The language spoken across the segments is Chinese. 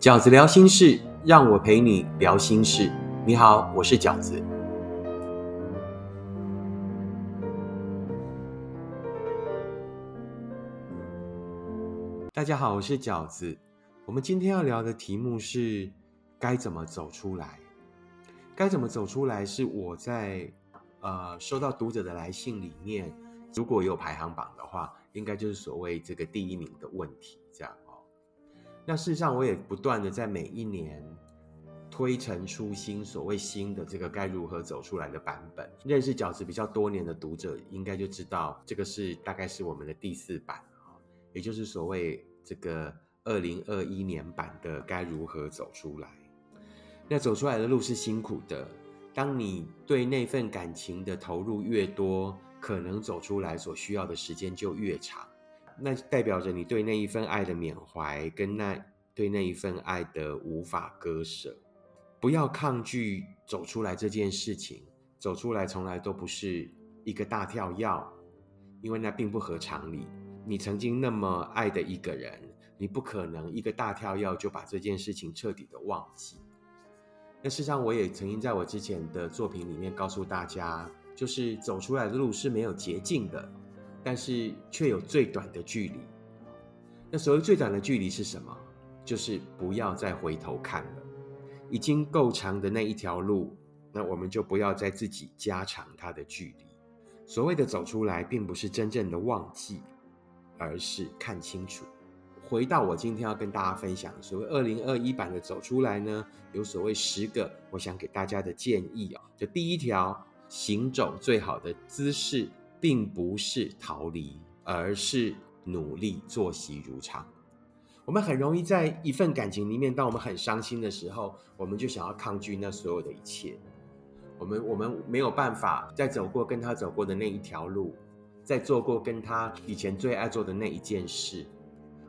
饺子聊心事，让我陪你聊心事。你好，我是饺子。大家好，我是饺子。我们今天要聊的题目是该怎么走出来。该怎么走出来？是我在呃收到读者的来信里面，如果有排行榜的话，应该就是所谓这个第一名的问题，这样。那事实上，我也不断的在每一年推陈出新，所谓新的这个该如何走出来的版本。认识饺子比较多年的读者应该就知道，这个是大概是我们的第四版啊，也就是所谓这个二零二一年版的该如何走出来。那走出来的路是辛苦的，当你对那份感情的投入越多，可能走出来所需要的时间就越长。那代表着你对那一份爱的缅怀，跟那对那一份爱的无法割舍。不要抗拒走出来这件事情，走出来从来都不是一个大跳跃，因为那并不合常理。你曾经那么爱的一个人，你不可能一个大跳跃就把这件事情彻底的忘记。那事实上，我也曾经在我之前的作品里面告诉大家，就是走出来的路是没有捷径的。但是却有最短的距离。那所谓最短的距离是什么？就是不要再回头看了。已经够长的那一条路，那我们就不要再自己加长它的距离。所谓的走出来，并不是真正的忘记，而是看清楚。回到我今天要跟大家分享所谓二零二一版的走出来呢，有所谓十个我想给大家的建议哦。就第一条，行走最好的姿势。并不是逃离，而是努力作息如常。我们很容易在一份感情里面，当我们很伤心的时候，我们就想要抗拒那所有的一切。我们我们没有办法再走过跟他走过的那一条路，再做过跟他以前最爱做的那一件事。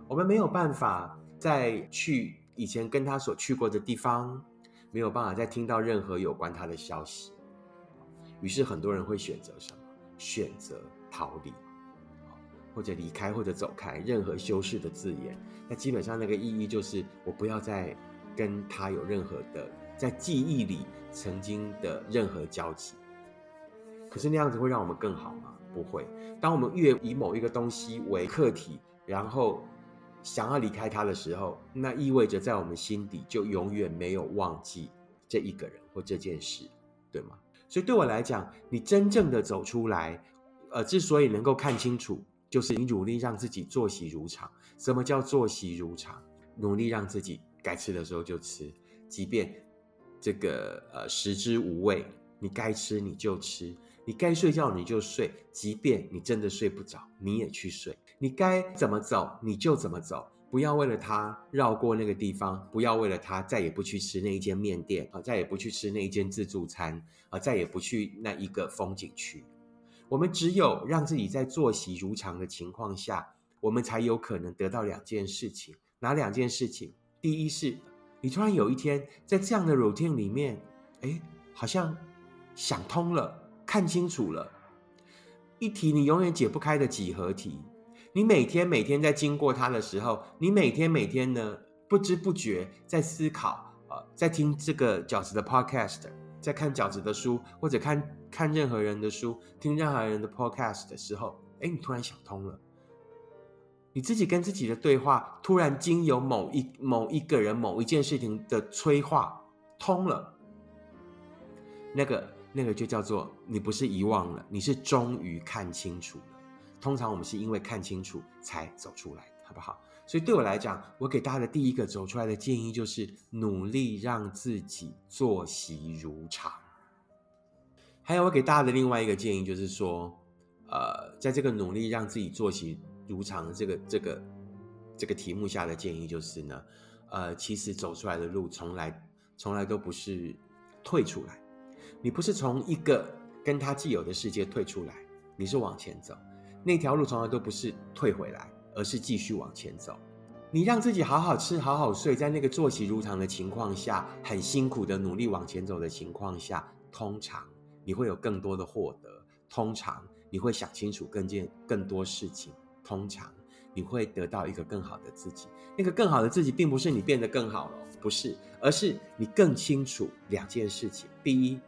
我们没有办法再去以前跟他所去过的地方，没有办法再听到任何有关他的消息。于是很多人会选择什么？选择逃离，或者离开，或者走开，任何修饰的字眼，那基本上那个意义就是我不要再跟他有任何的在记忆里曾经的任何交集。可是那样子会让我们更好吗？不会。当我们越以某一个东西为客体，然后想要离开他的时候，那意味着在我们心底就永远没有忘记这一个人或这件事，对吗？所以对我来讲，你真正的走出来，呃，之所以能够看清楚，就是你努力让自己作息如常。什么叫作息如常？努力让自己该吃的时候就吃，即便这个呃食之无味，你该吃你就吃，你该睡觉你就睡，即便你真的睡不着，你也去睡。你该怎么走你就怎么走。不要为了他绕过那个地方，不要为了他再也不去吃那一间面店啊，再也不去吃那一间自助餐啊，再也不去那一个风景区。我们只有让自己在作息如常的情况下，我们才有可能得到两件事情。哪两件事情？第一是，你突然有一天在这样的 routine 里面，哎，好像想通了，看清楚了，一题你永远解不开的几何题。你每天每天在经过它的时候，你每天每天呢不知不觉在思考，呃，在听这个饺子的 podcast，在看饺子的书，或者看看任何人的书，听任何人的 podcast 的时候，哎，你突然想通了，你自己跟自己的对话，突然经由某一某一个人某一件事情的催化通了，那个那个就叫做你不是遗忘了，你是终于看清楚了。通常我们是因为看清楚才走出来，好不好？所以对我来讲，我给大家的第一个走出来的建议就是努力让自己作息如常。还有我给大家的另外一个建议就是说，呃，在这个努力让自己作息如常的这个这个这个题目下的建议就是呢，呃，其实走出来的路从来从来都不是退出来，你不是从一个跟他既有的世界退出来，你是往前走。那条路从来都不是退回来，而是继续往前走。你让自己好好吃、好好睡，在那个作息如常的情况下，很辛苦的努力往前走的情况下，通常你会有更多的获得。通常你会想清楚更件更多事情。通常你会得到一个更好的自己。那个更好的自己，并不是你变得更好了，不是，而是你更清楚两件事情：第一，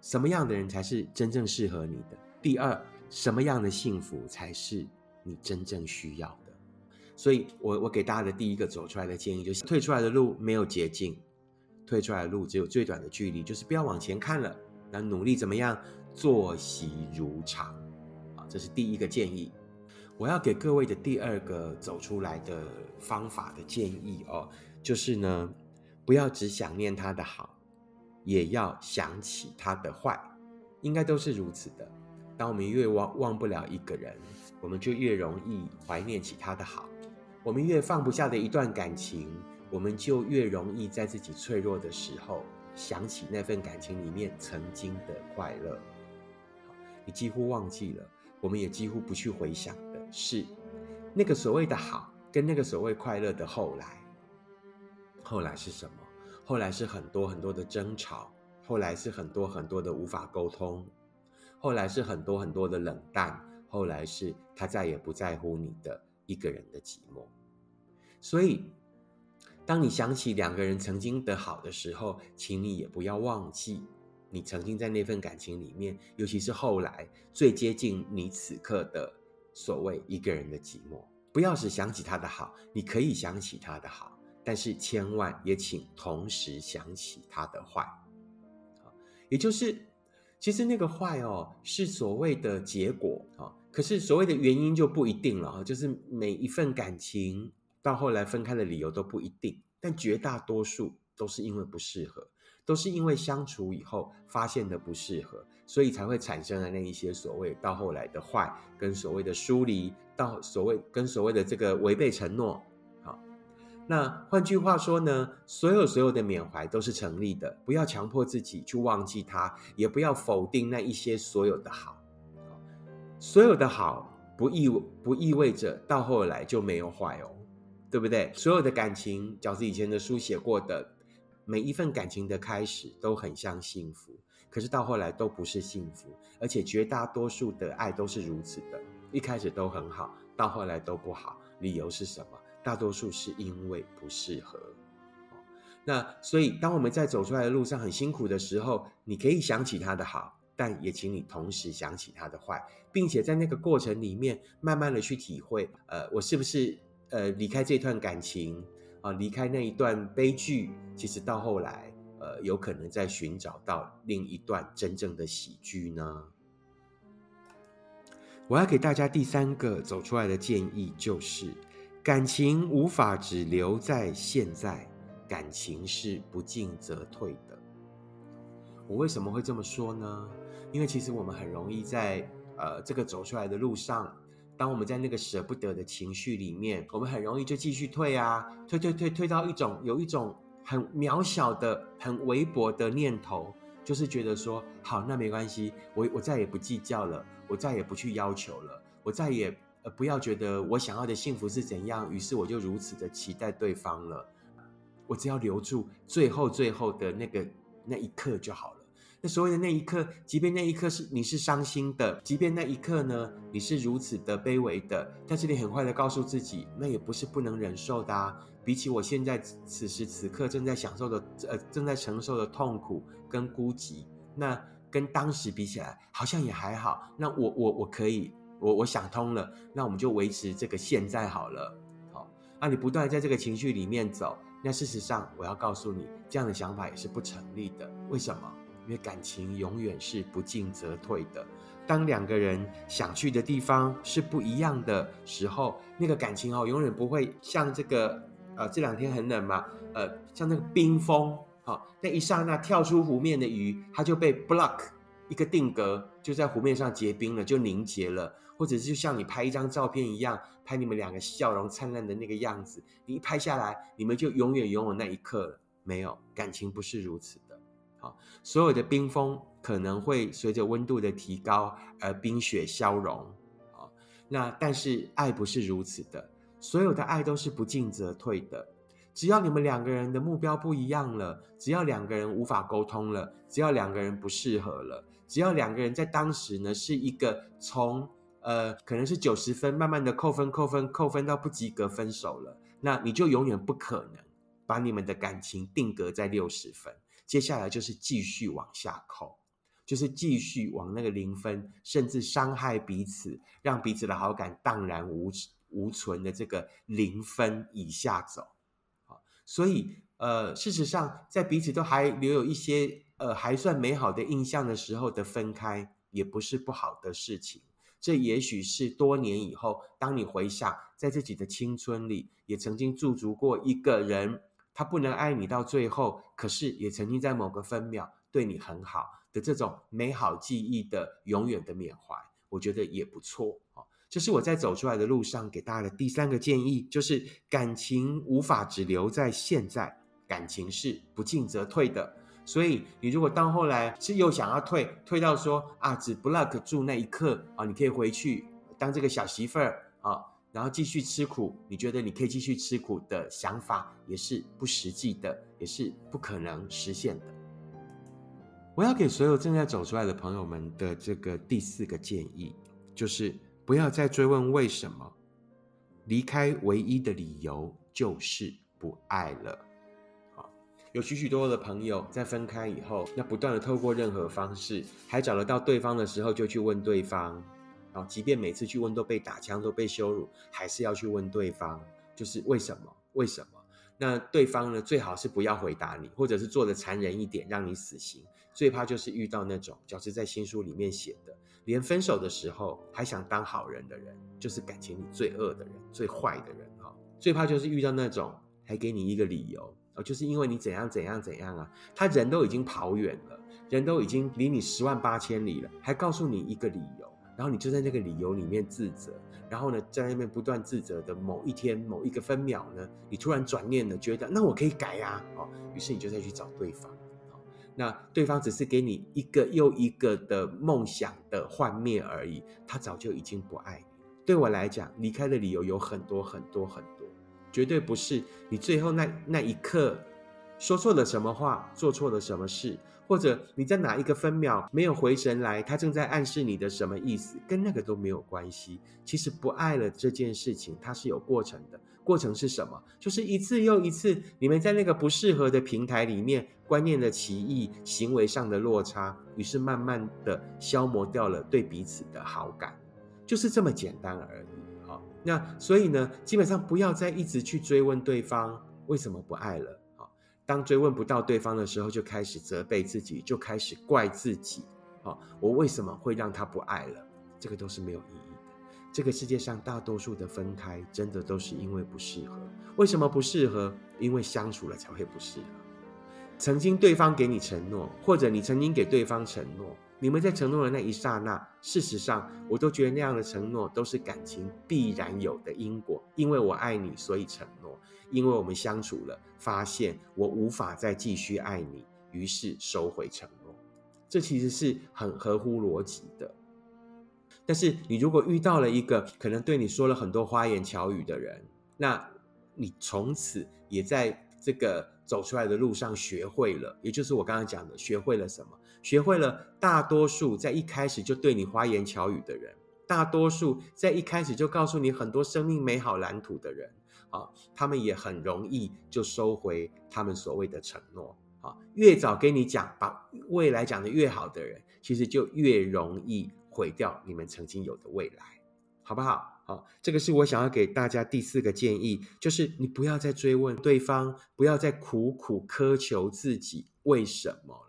什么样的人才是真正适合你的；第二，什么样的幸福才是你真正需要的。所以，我我给大家的第一个走出来的建议，就是退出来的路没有捷径，退出来的路只有最短的距离，就是不要往前看了，那努力怎么样，作息如常啊，这是第一个建议。我要给各位的第二个走出来的方法的建议哦，就是呢，不要只想念他的好，也要想起他的坏，应该都是如此的。当我们越忘忘不了一个人，我们就越容易怀念起他的好；我们越放不下的一段感情，我们就越容易在自己脆弱的时候想起那份感情里面曾经的快乐。你几乎忘记了，我们也几乎不去回想的。是那个所谓的好，跟那个所谓快乐的后来，后来是什么？后来是很多很多的争吵，后来是很多很多的无法沟通，后来是很多很多的冷淡，后来是他再也不在乎你的一个人的寂寞。所以，当你想起两个人曾经的好的时候，请你也不要忘记，你曾经在那份感情里面，尤其是后来最接近你此刻的。所谓一个人的寂寞，不要只想起他的好，你可以想起他的好，但是千万也请同时想起他的坏。也就是，其实那个坏哦，是所谓的结果啊，可是所谓的原因就不一定了啊。就是每一份感情到后来分开的理由都不一定，但绝大多数都是因为不适合。都是因为相处以后发现的不适合，所以才会产生了那一些所谓到后来的坏，跟所谓的疏离，到所谓跟所谓的这个违背承诺。那换句话说呢，所有所有的缅怀都是成立的，不要强迫自己去忘记它，也不要否定那一些所有的好。所有的好不意不意味着到后来就没有坏哦，对不对？所有的感情，饺子以前的书写过的。每一份感情的开始都很像幸福，可是到后来都不是幸福，而且绝大多数的爱都是如此的，一开始都很好，到后来都不好。理由是什么？大多数是因为不适合。那所以，当我们在走出来的路上很辛苦的时候，你可以想起他的好，但也请你同时想起他的坏，并且在那个过程里面，慢慢的去体会，呃，我是不是呃离开这段感情？啊，离开那一段悲剧，其实到后来，呃，有可能在寻找到另一段真正的喜剧呢。我要给大家第三个走出来的建议，就是感情无法只留在现在，感情是不进则退的。我为什么会这么说呢？因为其实我们很容易在呃这个走出来的路上。当我们在那个舍不得的情绪里面，我们很容易就继续退啊，退退退退到一种有一种很渺小的、很微薄的念头，就是觉得说，好，那没关系，我我再也不计较了，我再也不去要求了，我再也呃不要觉得我想要的幸福是怎样，于是我就如此的期待对方了，我只要留住最后最后的那个那一刻就好了。那所谓的那一刻，即便那一刻是你是伤心的，即便那一刻呢，你是如此的卑微的，但是你很快的告诉自己，那也不是不能忍受的啊。比起我现在此时此刻正在享受的，呃，正在承受的痛苦跟孤寂，那跟当时比起来，好像也还好。那我我我可以，我我想通了，那我们就维持这个现在好了。好，那你不断在这个情绪里面走，那事实上我要告诉你，这样的想法也是不成立的。为什么？因为感情永远是不进则退的。当两个人想去的地方是不一样的时候，那个感情哦，永远不会像这个呃，这两天很冷嘛，呃，像那个冰封，好，那一刹那跳出湖面的鱼，它就被 block 一个定格，就在湖面上结冰了，就凝结了。或者是就像你拍一张照片一样，拍你们两个笑容灿烂的那个样子，你一拍下来，你们就永远拥有那一刻了。没有感情不是如此的，好。所有的冰封可能会随着温度的提高而冰雪消融，好，那但是爱不是如此的，所有的爱都是不进则退的。只要你们两个人的目标不一样了，只要两个人无法沟通了，只要两个人不适合了，只要两个人在当时呢是一个从呃，可能是九十分，慢慢的扣分、扣分、扣分到不及格分手了，那你就永远不可能把你们的感情定格在六十分。接下来就是继续往下扣，就是继续往那个零分，甚至伤害彼此，让彼此的好感荡然无无存的这个零分以下走。所以呃，事实上，在彼此都还留有一些呃还算美好的印象的时候的分开，也不是不好的事情。这也许是多年以后，当你回想在自己的青春里，也曾经驻足过一个人。他不能爱你到最后，可是也曾经在某个分秒对你很好的这种美好记忆的永远的缅怀，我觉得也不错啊。这是我在走出来的路上给大家的第三个建议，就是感情无法只留在现在，感情是不进则退的。所以你如果到后来是又想要退，退到说啊只 block 住那一刻啊，你可以回去当这个小媳妇儿啊。然后继续吃苦，你觉得你可以继续吃苦的想法也是不实际的，也是不可能实现的。我要给所有正在走出来的朋友们的这个第四个建议，就是不要再追问为什么，离开唯一的理由就是不爱了。有许许多多的朋友在分开以后，那不断的透过任何方式，还找得到对方的时候，就去问对方。啊，即便每次去问都被打枪、都被羞辱，还是要去问对方，就是为什么？为什么？那对方呢？最好是不要回答你，或者是做的残忍一点，让你死心。最怕就是遇到那种，就是在新书里面写的，连分手的时候还想当好人的人，就是感情里最恶的人、最坏的人哈。最怕就是遇到那种还给你一个理由，哦，就是因为你怎样怎样怎样啊，他人都已经跑远了，人都已经离你十万八千里了，还告诉你一个理由。然后你就在那个理由里面自责，然后呢，在那边不断自责的某一天某一个分秒呢，你突然转念了，觉得那我可以改呀，哦，于是你就再去找对方，那对方只是给你一个又一个的梦想的幻灭而已，他早就已经不爱你。对我来讲，离开的理由有很多很多很，绝对不是你最后那那一刻说错了什么话，做错了什么事。或者你在哪一个分秒没有回神来，他正在暗示你的什么意思，跟那个都没有关系。其实不爱了这件事情，它是有过程的。过程是什么？就是一次又一次，你们在那个不适合的平台里面，观念的歧义，行为上的落差，于是慢慢的消磨掉了对彼此的好感，就是这么简单而已。那所以呢，基本上不要再一直去追问对方为什么不爱了。当追问不到对方的时候，就开始责备自己，就开始怪自己。啊，我为什么会让他不爱了？这个都是没有意义的。这个世界上大多数的分开，真的都是因为不适合。为什么不适合？因为相处了才会不适合。曾经对方给你承诺，或者你曾经给对方承诺。你们在承诺的那一刹那，事实上，我都觉得那样的承诺都是感情必然有的因果。因为我爱你，所以承诺；因为我们相处了，发现我无法再继续爱你，于是收回承诺。这其实是很合乎逻辑的。但是，你如果遇到了一个可能对你说了很多花言巧语的人，那你从此也在这个走出来的路上学会了，也就是我刚刚讲的，学会了什么？学会了，大多数在一开始就对你花言巧语的人，大多数在一开始就告诉你很多生命美好蓝图的人，啊，他们也很容易就收回他们所谓的承诺，啊，越早给你讲，把未来讲的越好的人，其实就越容易毁掉你们曾经有的未来，好不好？好，这个是我想要给大家第四个建议，就是你不要再追问对方，不要再苦苦苛求自己为什么。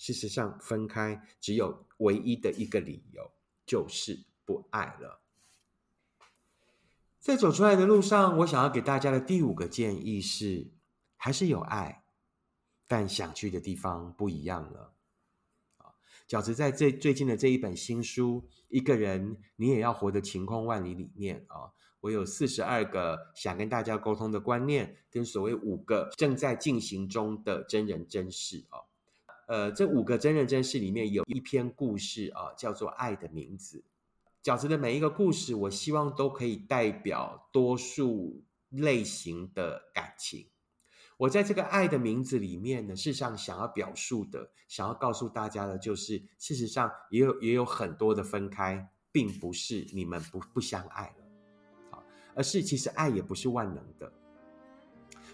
事实上，分开只有唯一的一个理由，就是不爱了。在走出来的路上，我想要给大家的第五个建议是：还是有爱，但想去的地方不一样了。啊，饺子在这最近的这一本新书《一个人你也要活得晴空万里》里面啊，我有四十二个想跟大家沟通的观念，跟所谓五个正在进行中的真人真事啊。呃，这五个真人真事里面有一篇故事啊，叫做《爱的名字》。饺子的每一个故事，我希望都可以代表多数类型的感情。我在这个《爱的名字》里面呢，事实上想要表述的、想要告诉大家的，就是事实上也有也有很多的分开，并不是你们不不相爱了，好，而是其实爱也不是万能的。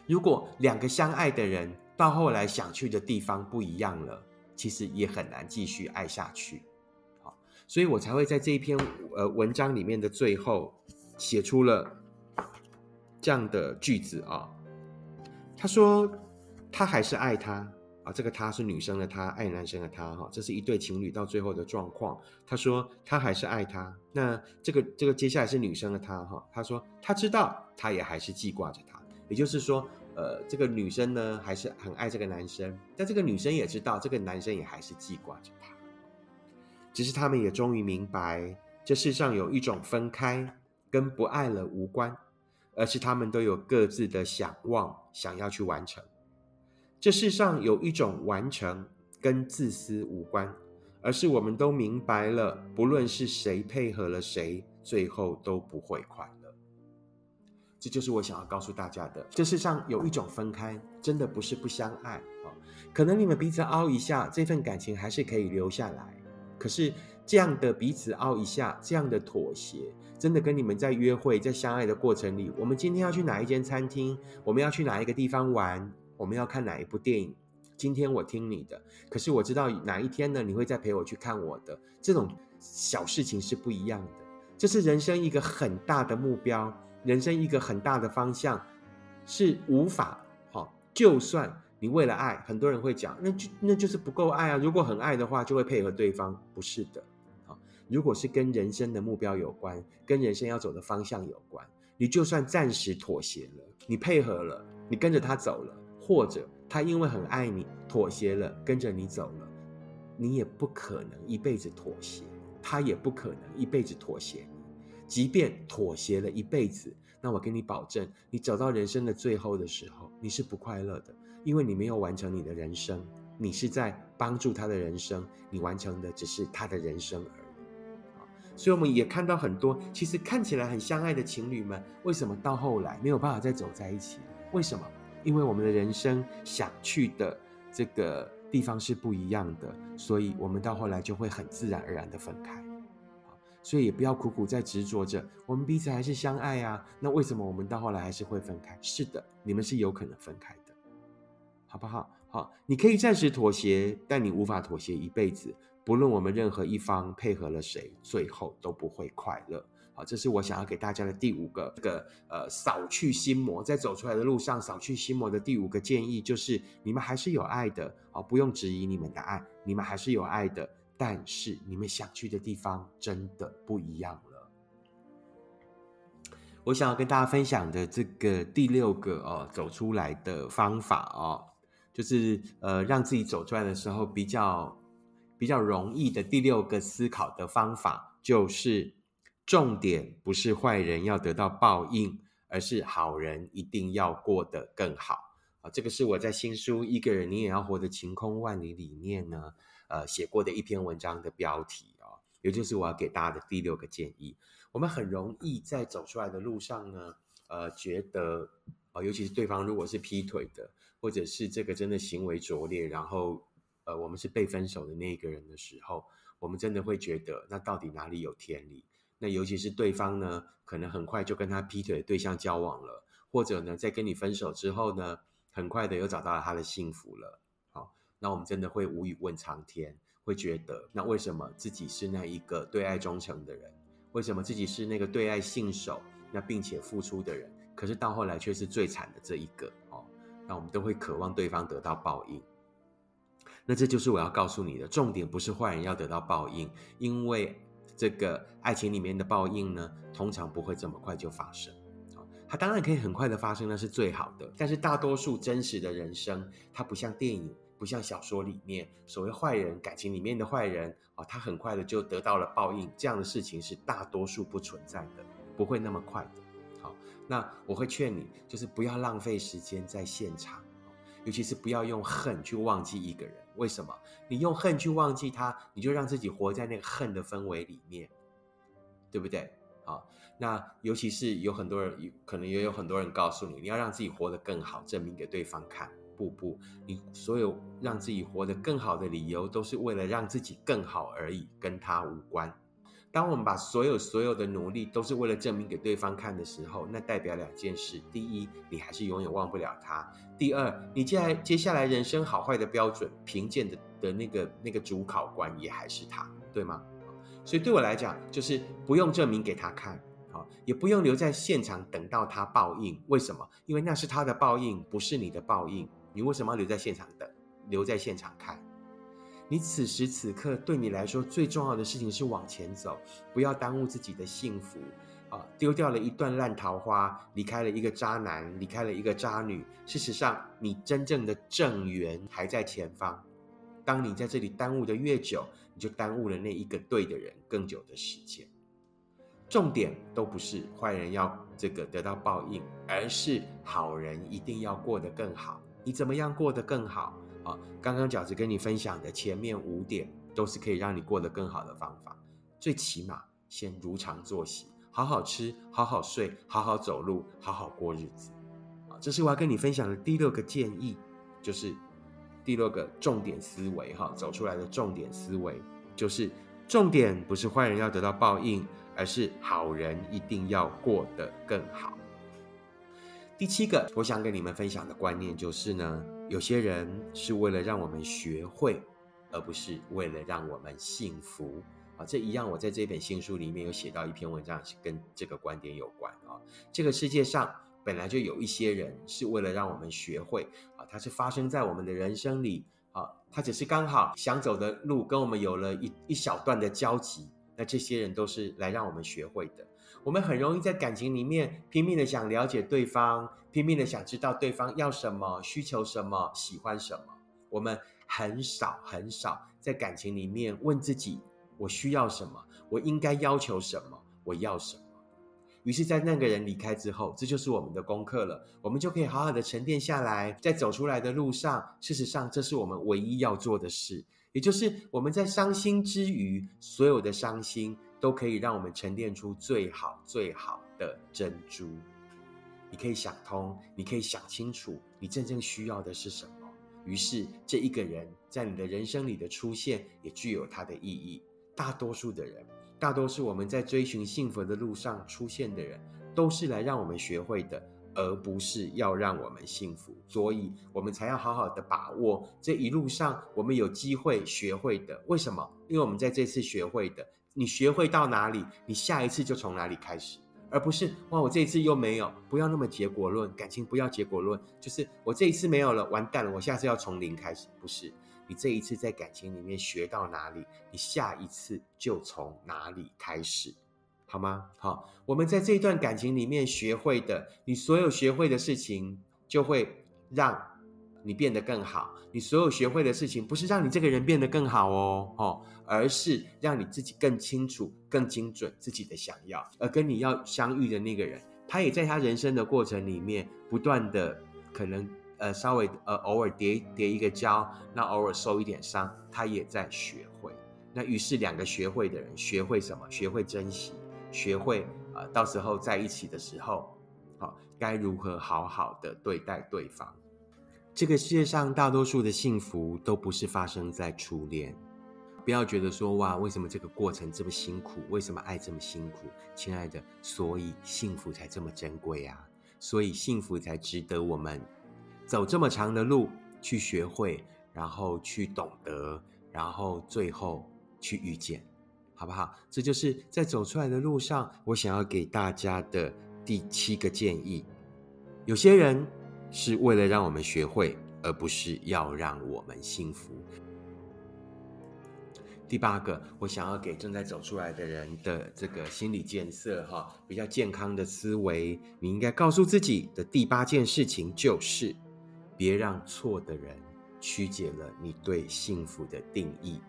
如果两个相爱的人到后来想去的地方不一样了，其实也很难继续爱下去。好，所以我才会在这一篇呃文章里面的最后写出了这样的句子啊。他说他还是爱他。啊，这个她是女生的她，爱男生的他，哈，这是一对情侣到最后的状况。他说他还是爱他，那这个这个接下来是女生的她，哈，他说她知道，他也还是记挂着他。也就是说，呃，这个女生呢还是很爱这个男生，但这个女生也知道，这个男生也还是记挂着她。只是他们也终于明白，这世上有一种分开跟不爱了无关，而是他们都有各自的想望，想要去完成。这世上有一种完成跟自私无关，而是我们都明白了，不论是谁配合了谁，最后都不会快乐。这就是我想要告诉大家的。这世上有一种分开，真的不是不相爱啊，可能你们彼此凹一下，这份感情还是可以留下来。可是这样的彼此凹一下，这样的妥协，真的跟你们在约会、在相爱的过程里，我们今天要去哪一间餐厅，我们要去哪一个地方玩？我们要看哪一部电影？今天我听你的，可是我知道哪一天呢？你会再陪我去看我的。这种小事情是不一样的，这是人生一个很大的目标，人生一个很大的方向，是无法好。就算你为了爱，很多人会讲，那就那就是不够爱啊。如果很爱的话，就会配合对方，不是的。好，如果是跟人生的目标有关，跟人生要走的方向有关，你就算暂时妥协了，你配合了，你跟着他走了。或者他因为很爱你，妥协了，跟着你走了，你也不可能一辈子妥协，他也不可能一辈子妥协。即便妥协了一辈子，那我跟你保证，你走到人生的最后的时候，你是不快乐的，因为你没有完成你的人生，你是在帮助他的人生，你完成的只是他的人生而已。所以我们也看到很多其实看起来很相爱的情侣们，为什么到后来没有办法再走在一起？为什么？因为我们的人生想去的这个地方是不一样的，所以我们到后来就会很自然而然的分开。所以也不要苦苦在执着着，我们彼此还是相爱啊。那为什么我们到后来还是会分开？是的，你们是有可能分开的，好不好？好，你可以暂时妥协，但你无法妥协一辈子。不论我们任何一方配合了谁，最后都不会快乐。好，这是我想要给大家的第五个这个呃扫去心魔，在走出来的路上扫去心魔的第五个建议就是：你们还是有爱的啊，不用质疑你们的爱，你们还是有爱的，但是你们想去的地方真的不一样了。我想要跟大家分享的这个第六个哦走出来的方法哦，就是呃让自己走出来的时候比较比较容易的第六个思考的方法就是。重点不是坏人要得到报应，而是好人一定要过得更好啊！这个是我在新书《一个人你也要活得晴空万里》里面呢，呃，写过的一篇文章的标题啊，也就是我要给大家的第六个建议。我们很容易在走出来的路上呢，呃，觉得啊，尤其是对方如果是劈腿的，或者是这个真的行为拙劣，然后呃，我们是被分手的那一个人的时候，我们真的会觉得，那到底哪里有天理？那尤其是对方呢，可能很快就跟他劈腿的对象交往了，或者呢，在跟你分手之后呢，很快的又找到了他的幸福了。那我们真的会无语问苍天，会觉得那为什么自己是那一个对爱忠诚的人？为什么自己是那个对爱信守、那并且付出的人？可是到后来却是最惨的这一个哦。那我们都会渴望对方得到报应。那这就是我要告诉你的重点，不是坏人要得到报应，因为。这个爱情里面的报应呢，通常不会这么快就发生啊。它当然可以很快的发生，那是最好的。但是大多数真实的人生，它不像电影，不像小说里面所谓坏人感情里面的坏人啊，他很快的就得到了报应。这样的事情是大多数不存在的，不会那么快的。好，那我会劝你，就是不要浪费时间在现场，尤其是不要用恨去忘记一个人。为什么你用恨去忘记他，你就让自己活在那个恨的氛围里面，对不对？好，那尤其是有很多人，可能也有很多人告诉你，你要让自己活得更好，证明给对方看。不不，你所有让自己活得更好的理由，都是为了让自己更好而已，跟他无关。当我们把所有所有的努力都是为了证明给对方看的时候，那代表两件事：第一，你还是永远忘不了他；第二，你接下来接下来人生好坏的标准、评鉴的的那个那个主考官也还是他，对吗？所以对我来讲，就是不用证明给他看，好，也不用留在现场等到他报应。为什么？因为那是他的报应，不是你的报应。你为什么要留在现场等？留在现场看？你此时此刻对你来说最重要的事情是往前走，不要耽误自己的幸福啊！丢掉了一段烂桃花，离开了一个渣男，离开了一个渣女。事实上，你真正的正缘还在前方。当你在这里耽误的越久，你就耽误了那一个对的人更久的时间。重点都不是坏人要这个得到报应，而是好人一定要过得更好。你怎么样过得更好？啊，刚刚饺子跟你分享的前面五点都是可以让你过得更好的方法。最起码先如常作息，好好吃，好好睡，好好走路，好好过日子。啊，这是我要跟你分享的第六个建议，就是第六个重点思维。哈，走出来的重点思维就是重点不是坏人要得到报应，而是好人一定要过得更好。第七个，我想跟你们分享的观念就是呢。有些人是为了让我们学会，而不是为了让我们幸福啊！这一样，我在这本新书里面有写到一篇文章，是跟这个观点有关啊。这个世界上本来就有一些人是为了让我们学会啊，它是发生在我们的人生里啊，它只是刚好想走的路跟我们有了一一小段的交集，那这些人都是来让我们学会的。我们很容易在感情里面拼命的想了解对方，拼命的想知道对方要什么、需求什么、喜欢什么。我们很少很少在感情里面问自己：我需要什么？我应该要求什么？我要什么？于是，在那个人离开之后，这就是我们的功课了。我们就可以好好的沉淀下来，在走出来的路上。事实上，这是我们唯一要做的事，也就是我们在伤心之余，所有的伤心。都可以让我们沉淀出最好最好的珍珠。你可以想通，你可以想清楚，你真正需要的是什么。于是，这一个人在你的人生里的出现，也具有它的意义。大多数的人，大多数我们在追寻幸福的路上出现的人，都是来让我们学会的，而不是要让我们幸福。所以，我们才要好好的把握这一路上我们有机会学会的。为什么？因为我们在这次学会的。你学会到哪里，你下一次就从哪里开始，而不是哇，我这一次又没有，不要那么结果论，感情不要结果论，就是我这一次没有了，完蛋了，我下次要从零开始，不是，你这一次在感情里面学到哪里，你下一次就从哪里开始，好吗？好，我们在这段感情里面学会的，你所有学会的事情，就会让你变得更好。你所有学会的事情，不是让你这个人变得更好哦，哦，而是让你自己更清楚、更精准自己的想要。而跟你要相遇的那个人，他也在他人生的过程里面，不断的可能呃稍微呃偶尔跌跌一个跤，那偶尔受一点伤，他也在学会。那于是两个学会的人，学会什么？学会珍惜，学会呃到时候在一起的时候，好该如何好好的对待对方。这个世界上大多数的幸福都不是发生在初恋，不要觉得说哇，为什么这个过程这么辛苦？为什么爱这么辛苦？亲爱的，所以幸福才这么珍贵啊！所以幸福才值得我们走这么长的路去学会，然后去懂得，然后最后去遇见，好不好？这就是在走出来的路上，我想要给大家的第七个建议。有些人。是为了让我们学会，而不是要让我们幸福。第八个，我想要给正在走出来的人的这个心理建设，哈，比较健康的思维，你应该告诉自己的第八件事情就是：别让错的人曲解了你对幸福的定义。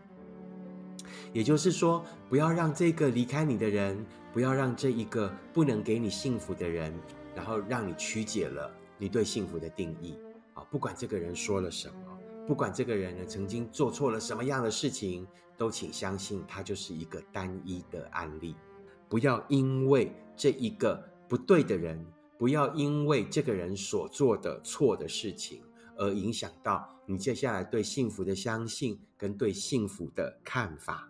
也就是说，不要让这个离开你的人，不要让这一个不能给你幸福的人，然后让你曲解了。你对幸福的定义啊，不管这个人说了什么，不管这个人呢曾经做错了什么样的事情，都请相信他就是一个单一的案例。不要因为这一个不对的人，不要因为这个人所做的错的事情，而影响到你接下来对幸福的相信跟对幸福的看法。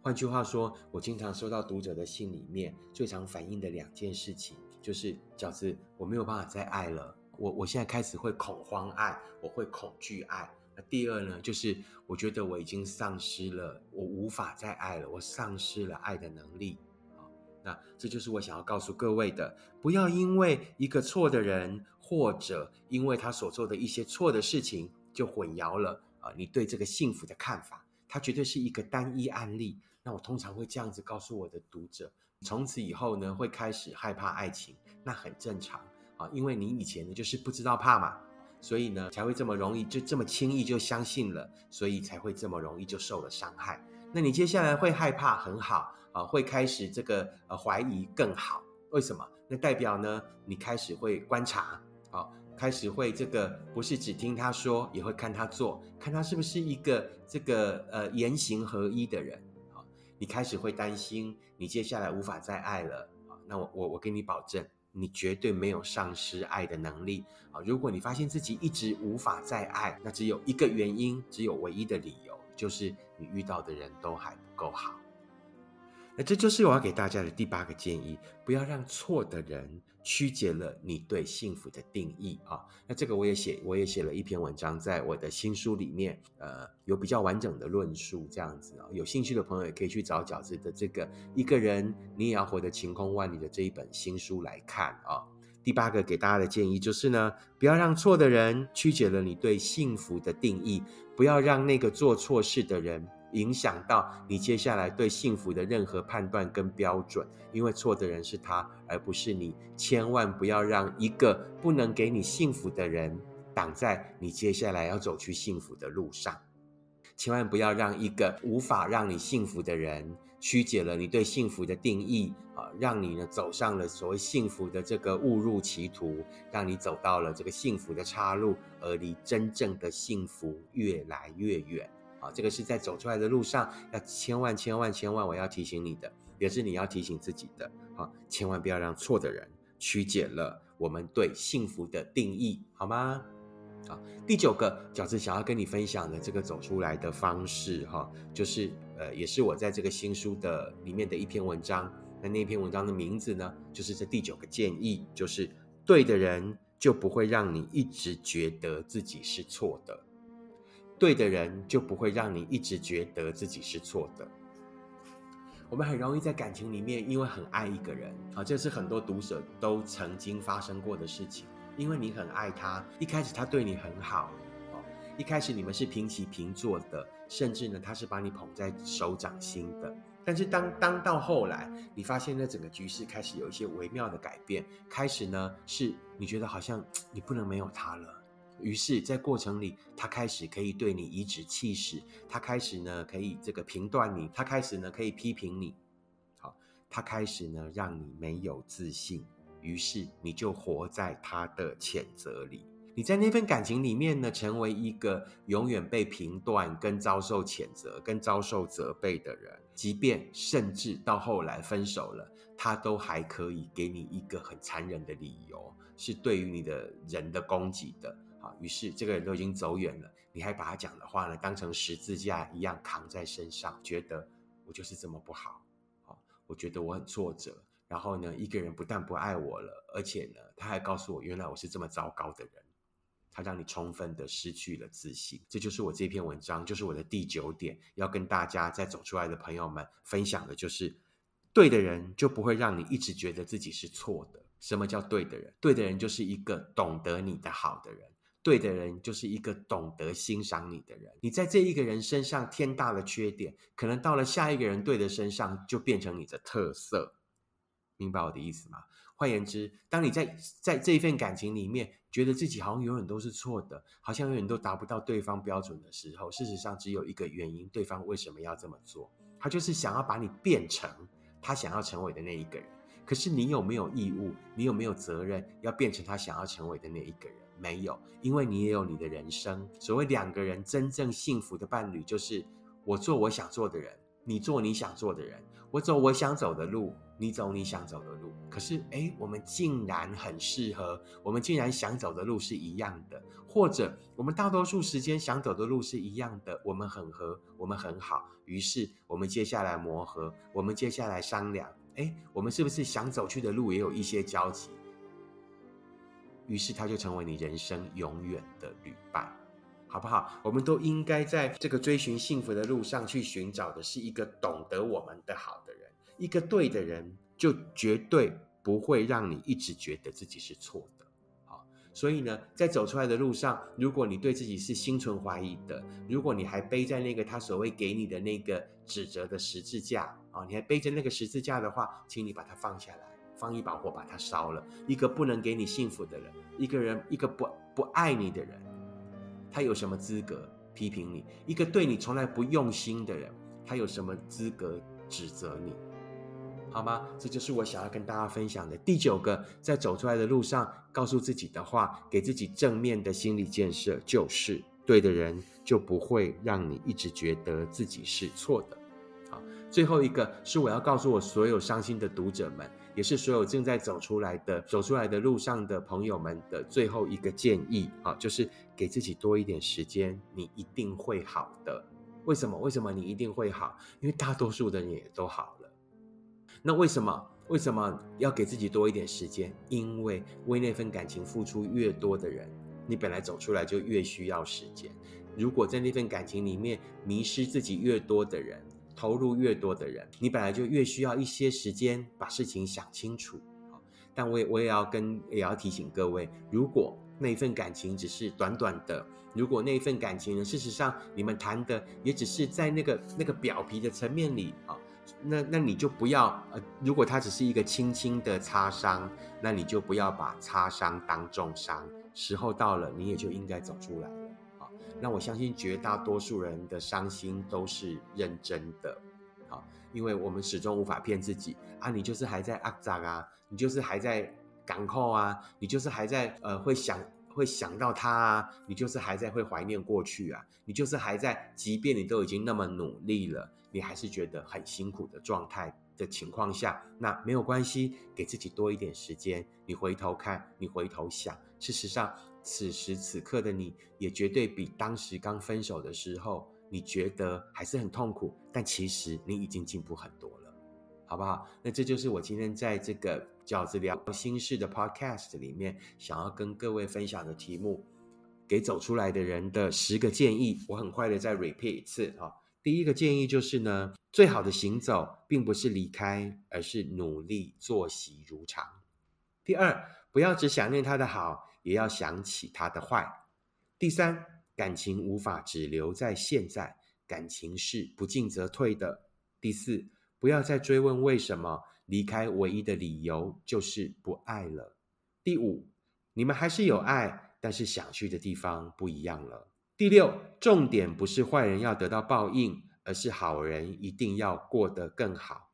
换句话说，我经常收到读者的信里面最常反映的两件事情，就是饺子，我没有办法再爱了。我我现在开始会恐慌爱，我会恐惧爱。那第二呢，就是我觉得我已经丧失了，我无法再爱了，我丧失了爱的能力。啊那这就是我想要告诉各位的：不要因为一个错的人，或者因为他所做的一些错的事情，就混淆了啊你对这个幸福的看法。它绝对是一个单一案例。那我通常会这样子告诉我的读者：从此以后呢，会开始害怕爱情，那很正常啊，因为你以前呢就是不知道怕嘛，所以呢才会这么容易就这么轻易就相信了，所以才会这么容易就受了伤害。那你接下来会害怕，很好。啊，会开始这个呃怀疑更好，为什么？那代表呢，你开始会观察，啊，开始会这个不是只听他说，也会看他做，看他是不是一个这个呃言行合一的人，你开始会担心，你接下来无法再爱了，那我我我给你保证，你绝对没有丧失爱的能力，啊，如果你发现自己一直无法再爱，那只有一个原因，只有唯一的理由，就是你遇到的人都还不够好。那这就是我要给大家的第八个建议：不要让错的人曲解了你对幸福的定义啊！那这个我也写，我也写了一篇文章，在我的新书里面，呃，有比较完整的论述，这样子啊。有兴趣的朋友也可以去找饺子的这个一个人你也要活得晴空万里的这一本新书来看啊。第八个给大家的建议就是呢，不要让错的人曲解了你对幸福的定义，不要让那个做错事的人。影响到你接下来对幸福的任何判断跟标准，因为错的人是他，而不是你。千万不要让一个不能给你幸福的人挡在你接下来要走去幸福的路上。千万不要让一个无法让你幸福的人曲解了你对幸福的定义啊，让你呢走上了所谓幸福的这个误入歧途，让你走到了这个幸福的岔路，而离真正的幸福越来越远。啊，这个是在走出来的路上，要千万千万千万，我要提醒你的，也是你要提醒自己的。好，千万不要让错的人曲解了我们对幸福的定义，好吗？好，第九个饺子想要跟你分享的这个走出来的方式，哈，就是呃，也是我在这个新书的里面的一篇文章。那那篇文章的名字呢，就是这第九个建议，就是对的人就不会让你一直觉得自己是错的。对的人就不会让你一直觉得自己是错的。我们很容易在感情里面，因为很爱一个人，啊，这是很多读者都曾经发生过的事情。因为你很爱他，一开始他对你很好，哦，一开始你们是平起平坐的，甚至呢，他是把你捧在手掌心的。但是当当到后来，你发现呢，整个局势开始有一些微妙的改变，开始呢，是你觉得好像 你不能没有他了。于是，在过程里，他开始可以对你颐指气使，他开始呢可以这个评断你，他开始呢可以批评你，好，他开始呢让你没有自信，于是你就活在他的谴责里。你在那份感情里面呢，成为一个永远被评断、跟遭受谴责、跟遭受责备的人。即便甚至到后来分手了，他都还可以给你一个很残忍的理由，是对于你的人的攻击的。啊，于是这个人都已经走远了，你还把他讲的话呢当成十字架一样扛在身上，觉得我就是这么不好，好，我觉得我很挫折。然后呢，一个人不但不爱我了，而且呢，他还告诉我，原来我是这么糟糕的人。他让你充分的失去了自信。这就是我这篇文章，就是我的第九点，要跟大家在走出来的朋友们分享的，就是对的人就不会让你一直觉得自己是错的。什么叫对的人？对的人就是一个懂得你的好的人。对的人就是一个懂得欣赏你的人。你在这一个人身上天大的缺点，可能到了下一个人对的身上就变成你的特色。明白我的意思吗？换言之，当你在在这一份感情里面，觉得自己好像永远都是错的，好像永远都达不到对方标准的时候，事实上只有一个原因：对方为什么要这么做？他就是想要把你变成他想要成为的那一个人。可是你有没有义务？你有没有责任要变成他想要成为的那一个人？没有，因为你也有你的人生。所谓两个人真正幸福的伴侣，就是我做我想做的人，你做你想做的人，我走我想走的路，你走你想走的路，可是哎，我们竟然很适合，我们竟然想走的路是一样的，或者我们大多数时间想走的路是一样的，我们很合，我们很好，于是我们接下来磨合，我们接下来商量，哎，我们是不是想走去的路也有一些交集？于是他就成为你人生永远的旅伴，好不好？我们都应该在这个追寻幸福的路上去寻找的是一个懂得我们的好的人。一个对的人，就绝对不会让你一直觉得自己是错的。好，所以呢，在走出来的路上，如果你对自己是心存怀疑的，如果你还背在那个他所谓给你的那个指责的十字架啊，你还背着那个十字架的话，请你把它放下来，放一把火把它烧了。一个不能给你幸福的人，一个人，一个不不爱你的人，他有什么资格批评你？一个对你从来不用心的人，他有什么资格指责你？好吗？这就是我想要跟大家分享的第九个，在走出来的路上，告诉自己的话，给自己正面的心理建设，就是对的人就不会让你一直觉得自己是错的。好，最后一个是我要告诉我所有伤心的读者们，也是所有正在走出来的、走出来的路上的朋友们的最后一个建议啊，就是给自己多一点时间，你一定会好的。为什么？为什么你一定会好？因为大多数的人也都好了。那为什么为什么要给自己多一点时间？因为为那份感情付出越多的人，你本来走出来就越需要时间。如果在那份感情里面迷失自己越多的人，投入越多的人，你本来就越需要一些时间把事情想清楚。但我也我也要跟也要提醒各位，如果那一份感情只是短短的，如果那一份感情呢，事实上你们谈的也只是在那个那个表皮的层面里啊。那那你就不要呃，如果它只是一个轻轻的擦伤，那你就不要把擦伤当重伤。时候到了，你也就应该走出来。那我相信绝大多数人的伤心都是认真的，好，因为我们始终无法骗自己啊。你就是还在阿扎啊，你就是还在港口啊，你就是还在呃会想会想到他啊，你就是还在会怀念过去啊，你就是还在，即便你都已经那么努力了。你还是觉得很辛苦的状态的情况下，那没有关系，给自己多一点时间。你回头看，你回头想，事实上，此时此刻的你也绝对比当时刚分手的时候，你觉得还是很痛苦，但其实你已经进步很多了，好不好？那这就是我今天在这个饺子聊心事的 Podcast 里面想要跟各位分享的题目，给走出来的人的十个建议。我很快的再 repeat 一次啊。第一个建议就是呢，最好的行走并不是离开，而是努力作息如常。第二，不要只想念他的好，也要想起他的坏。第三，感情无法只留在现在，感情是不进则退的。第四，不要再追问为什么离开，唯一的理由就是不爱了。第五，你们还是有爱，但是想去的地方不一样了。第六，重点不是坏人要得到报应，而是好人一定要过得更好。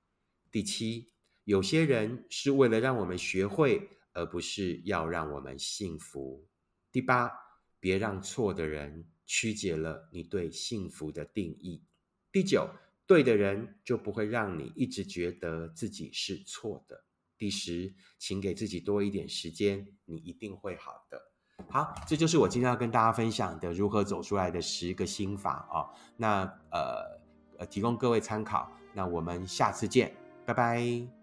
第七，有些人是为了让我们学会，而不是要让我们幸福。第八，别让错的人曲解了你对幸福的定义。第九，对的人就不会让你一直觉得自己是错的。第十，请给自己多一点时间，你一定会好的。好，这就是我今天要跟大家分享的如何走出来的十个心法哦。那呃呃，提供各位参考。那我们下次见，拜拜。